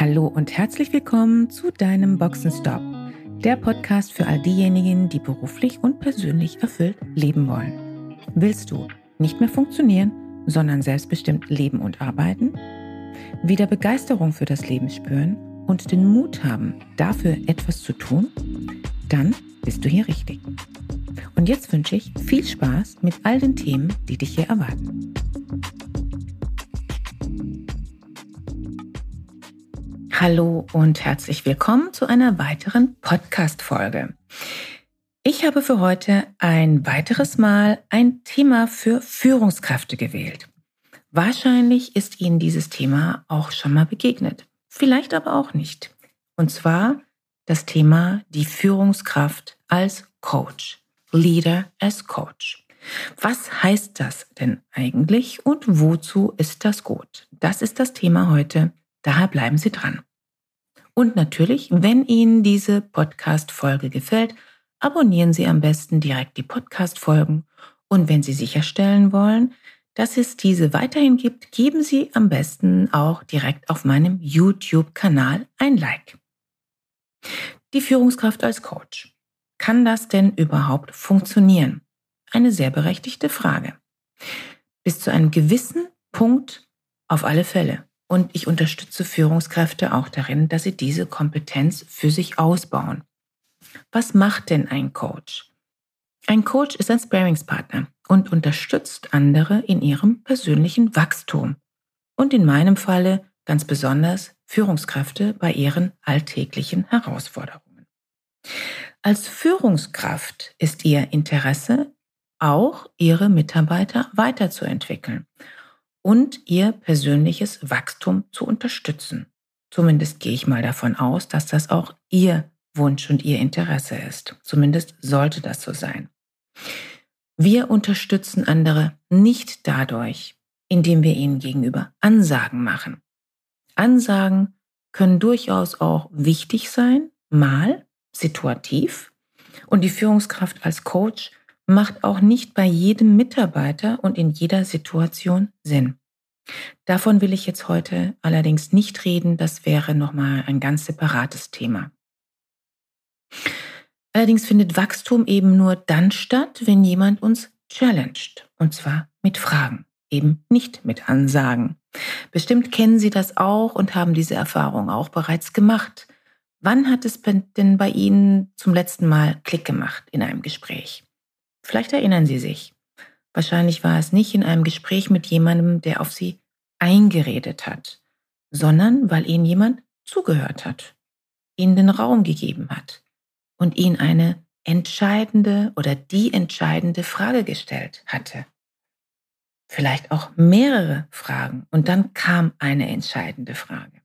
Hallo und herzlich willkommen zu deinem Boxenstopp, der Podcast für all diejenigen, die beruflich und persönlich erfüllt leben wollen. Willst du nicht mehr funktionieren, sondern selbstbestimmt leben und arbeiten? Wieder Begeisterung für das Leben spüren und den Mut haben, dafür etwas zu tun? Dann bist du hier richtig. Und jetzt wünsche ich viel Spaß mit all den Themen, die dich hier erwarten. Hallo und herzlich willkommen zu einer weiteren Podcast-Folge. Ich habe für heute ein weiteres Mal ein Thema für Führungskräfte gewählt. Wahrscheinlich ist Ihnen dieses Thema auch schon mal begegnet, vielleicht aber auch nicht. Und zwar das Thema die Führungskraft als Coach, Leader as Coach. Was heißt das denn eigentlich und wozu ist das gut? Das ist das Thema heute, daher bleiben Sie dran. Und natürlich, wenn Ihnen diese Podcast-Folge gefällt, abonnieren Sie am besten direkt die Podcast-Folgen. Und wenn Sie sicherstellen wollen, dass es diese weiterhin gibt, geben Sie am besten auch direkt auf meinem YouTube-Kanal ein Like. Die Führungskraft als Coach. Kann das denn überhaupt funktionieren? Eine sehr berechtigte Frage. Bis zu einem gewissen Punkt auf alle Fälle. Und ich unterstütze Führungskräfte auch darin, dass sie diese Kompetenz für sich ausbauen. Was macht denn ein Coach? Ein Coach ist ein Sparingspartner und unterstützt andere in ihrem persönlichen Wachstum. Und in meinem Falle ganz besonders Führungskräfte bei ihren alltäglichen Herausforderungen. Als Führungskraft ist ihr Interesse auch, ihre Mitarbeiter weiterzuentwickeln und ihr persönliches Wachstum zu unterstützen. Zumindest gehe ich mal davon aus, dass das auch ihr Wunsch und ihr Interesse ist. Zumindest sollte das so sein. Wir unterstützen andere nicht dadurch, indem wir ihnen gegenüber Ansagen machen. Ansagen können durchaus auch wichtig sein, mal situativ. Und die Führungskraft als Coach macht auch nicht bei jedem Mitarbeiter und in jeder Situation Sinn. Davon will ich jetzt heute allerdings nicht reden, das wäre nochmal ein ganz separates Thema. Allerdings findet Wachstum eben nur dann statt, wenn jemand uns challenged, und zwar mit Fragen, eben nicht mit Ansagen. Bestimmt kennen Sie das auch und haben diese Erfahrung auch bereits gemacht. Wann hat es denn bei Ihnen zum letzten Mal Klick gemacht in einem Gespräch? Vielleicht erinnern Sie sich. Wahrscheinlich war es nicht in einem Gespräch mit jemandem, der auf Sie eingeredet hat, sondern weil Ihnen jemand zugehört hat, Ihnen den Raum gegeben hat und Ihnen eine entscheidende oder die entscheidende Frage gestellt hatte. Vielleicht auch mehrere Fragen und dann kam eine entscheidende Frage.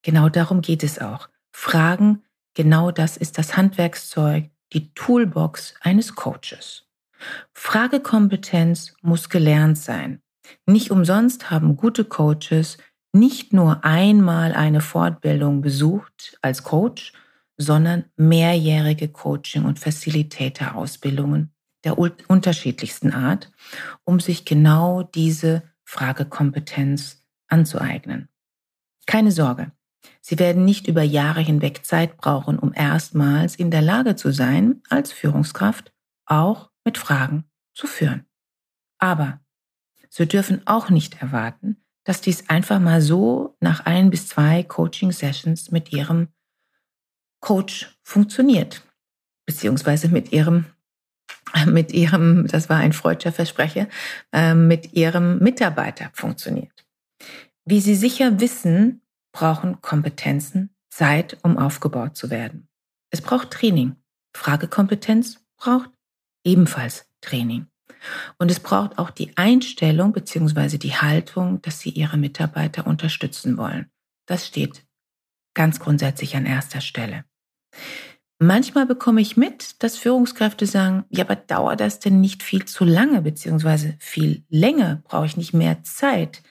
Genau darum geht es auch. Fragen, genau das ist das Handwerkszeug, die Toolbox eines Coaches. Fragekompetenz muss gelernt sein. Nicht umsonst haben gute Coaches nicht nur einmal eine Fortbildung besucht als Coach, sondern mehrjährige Coaching- und Facilitator-Ausbildungen der unterschiedlichsten Art, um sich genau diese Fragekompetenz anzueignen. Keine Sorge, Sie werden nicht über Jahre hinweg Zeit brauchen, um erstmals in der Lage zu sein, als Führungskraft auch mit Fragen zu führen. Aber Sie dürfen auch nicht erwarten, dass dies einfach mal so nach ein bis zwei Coaching-Sessions mit Ihrem Coach funktioniert, beziehungsweise mit Ihrem mit ihrem, das war ein freudscher Versprecher, äh, mit ihrem Mitarbeiter funktioniert. Wie Sie sicher wissen, brauchen Kompetenzen Zeit, um aufgebaut zu werden. Es braucht Training. Fragekompetenz braucht ebenfalls Training. Und es braucht auch die Einstellung bzw. die Haltung, dass Sie Ihre Mitarbeiter unterstützen wollen. Das steht ganz grundsätzlich an erster Stelle. Manchmal bekomme ich mit, dass Führungskräfte sagen, ja, aber dauert das denn nicht viel zu lange, beziehungsweise viel länger, brauche ich nicht mehr Zeit,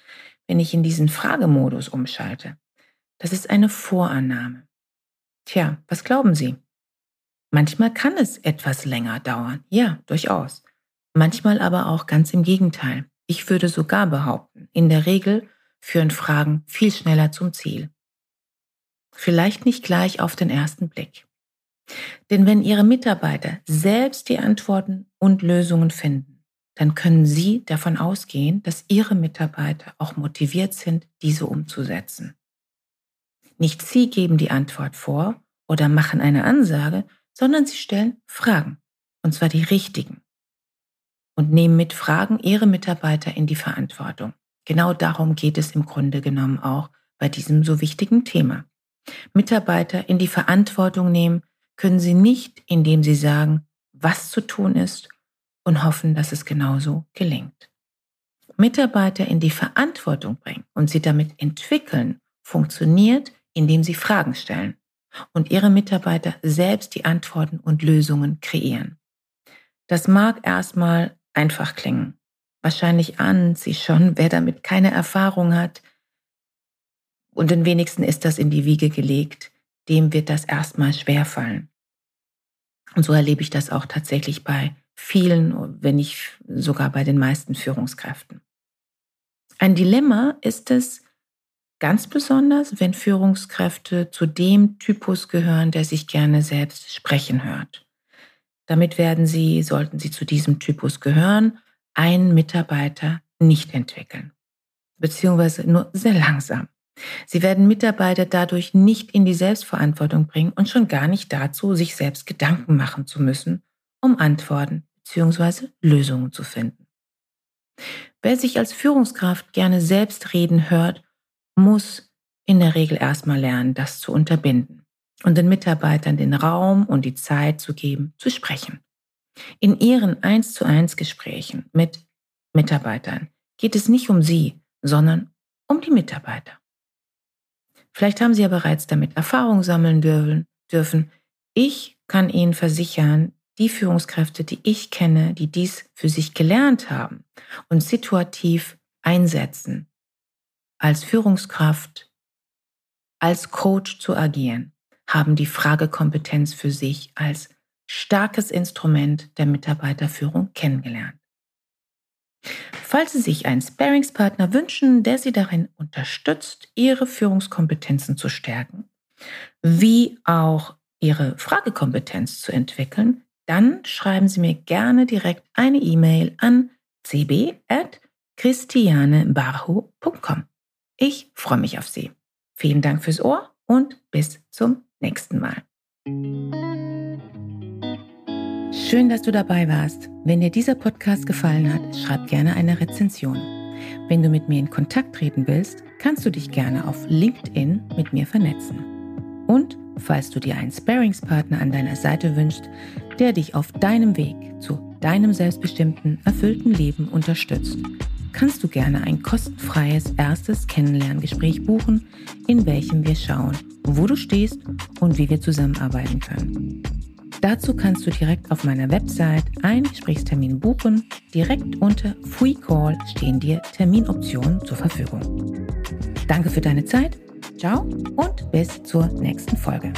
wenn ich in diesen Fragemodus umschalte. Das ist eine Vorannahme. Tja, was glauben Sie? Manchmal kann es etwas länger dauern, ja, durchaus. Manchmal aber auch ganz im Gegenteil. Ich würde sogar behaupten, in der Regel führen Fragen viel schneller zum Ziel. Vielleicht nicht gleich auf den ersten Blick. Denn wenn Ihre Mitarbeiter selbst die Antworten und Lösungen finden, dann können Sie davon ausgehen, dass Ihre Mitarbeiter auch motiviert sind, diese umzusetzen. Nicht Sie geben die Antwort vor oder machen eine Ansage, sondern Sie stellen Fragen, und zwar die richtigen, und nehmen mit Fragen Ihre Mitarbeiter in die Verantwortung. Genau darum geht es im Grunde genommen auch bei diesem so wichtigen Thema. Mitarbeiter in die Verantwortung nehmen können Sie nicht, indem Sie sagen, was zu tun ist und hoffen, dass es genauso gelingt. Mitarbeiter in die Verantwortung bringen und sie damit entwickeln, funktioniert, indem sie Fragen stellen und ihre Mitarbeiter selbst die Antworten und Lösungen kreieren. Das mag erstmal einfach klingen. Wahrscheinlich ahnen Sie schon, wer damit keine Erfahrung hat. Und den wenigsten ist das in die Wiege gelegt. Dem wird das erstmal schwerfallen. Und so erlebe ich das auch tatsächlich bei vielen, wenn nicht sogar bei den meisten Führungskräften. Ein Dilemma ist es ganz besonders, wenn Führungskräfte zu dem Typus gehören, der sich gerne selbst sprechen hört. Damit werden Sie, sollten Sie zu diesem Typus gehören, einen Mitarbeiter nicht entwickeln, beziehungsweise nur sehr langsam. Sie werden Mitarbeiter dadurch nicht in die Selbstverantwortung bringen und schon gar nicht dazu, sich selbst Gedanken machen zu müssen, um Antworten bzw. Lösungen zu finden. Wer sich als Führungskraft gerne selbst reden hört, muss in der Regel erstmal lernen, das zu unterbinden und den Mitarbeitern den Raum und die Zeit zu geben, zu sprechen. In ihren 1 zu 1 Gesprächen mit Mitarbeitern geht es nicht um sie, sondern um die Mitarbeiter. Vielleicht haben Sie ja bereits damit Erfahrung sammeln dürfen. Ich kann Ihnen versichern, die Führungskräfte, die ich kenne, die dies für sich gelernt haben und situativ einsetzen, als Führungskraft, als Coach zu agieren, haben die Fragekompetenz für sich als starkes Instrument der Mitarbeiterführung kennengelernt. Falls Sie sich einen Sparingspartner wünschen, der Sie darin unterstützt, Ihre Führungskompetenzen zu stärken, wie auch Ihre Fragekompetenz zu entwickeln, dann schreiben Sie mir gerne direkt eine E-Mail an cb.christianebarho.com. Ich freue mich auf Sie. Vielen Dank fürs Ohr und bis zum nächsten Mal. Schön, dass du dabei warst. Wenn dir dieser Podcast gefallen hat, schreib gerne eine Rezension. Wenn du mit mir in Kontakt treten willst, kannst du dich gerne auf LinkedIn mit mir vernetzen. Und falls du dir einen Sparingspartner an deiner Seite wünschst, der dich auf deinem Weg zu deinem selbstbestimmten, erfüllten Leben unterstützt, kannst du gerne ein kostenfreies erstes Kennenlerngespräch buchen, in welchem wir schauen, wo du stehst und wie wir zusammenarbeiten können. Dazu kannst du direkt auf meiner Website einen Gesprächstermin buchen. Direkt unter Free Call stehen dir Terminoptionen zur Verfügung. Danke für deine Zeit. Ciao und bis zur nächsten Folge.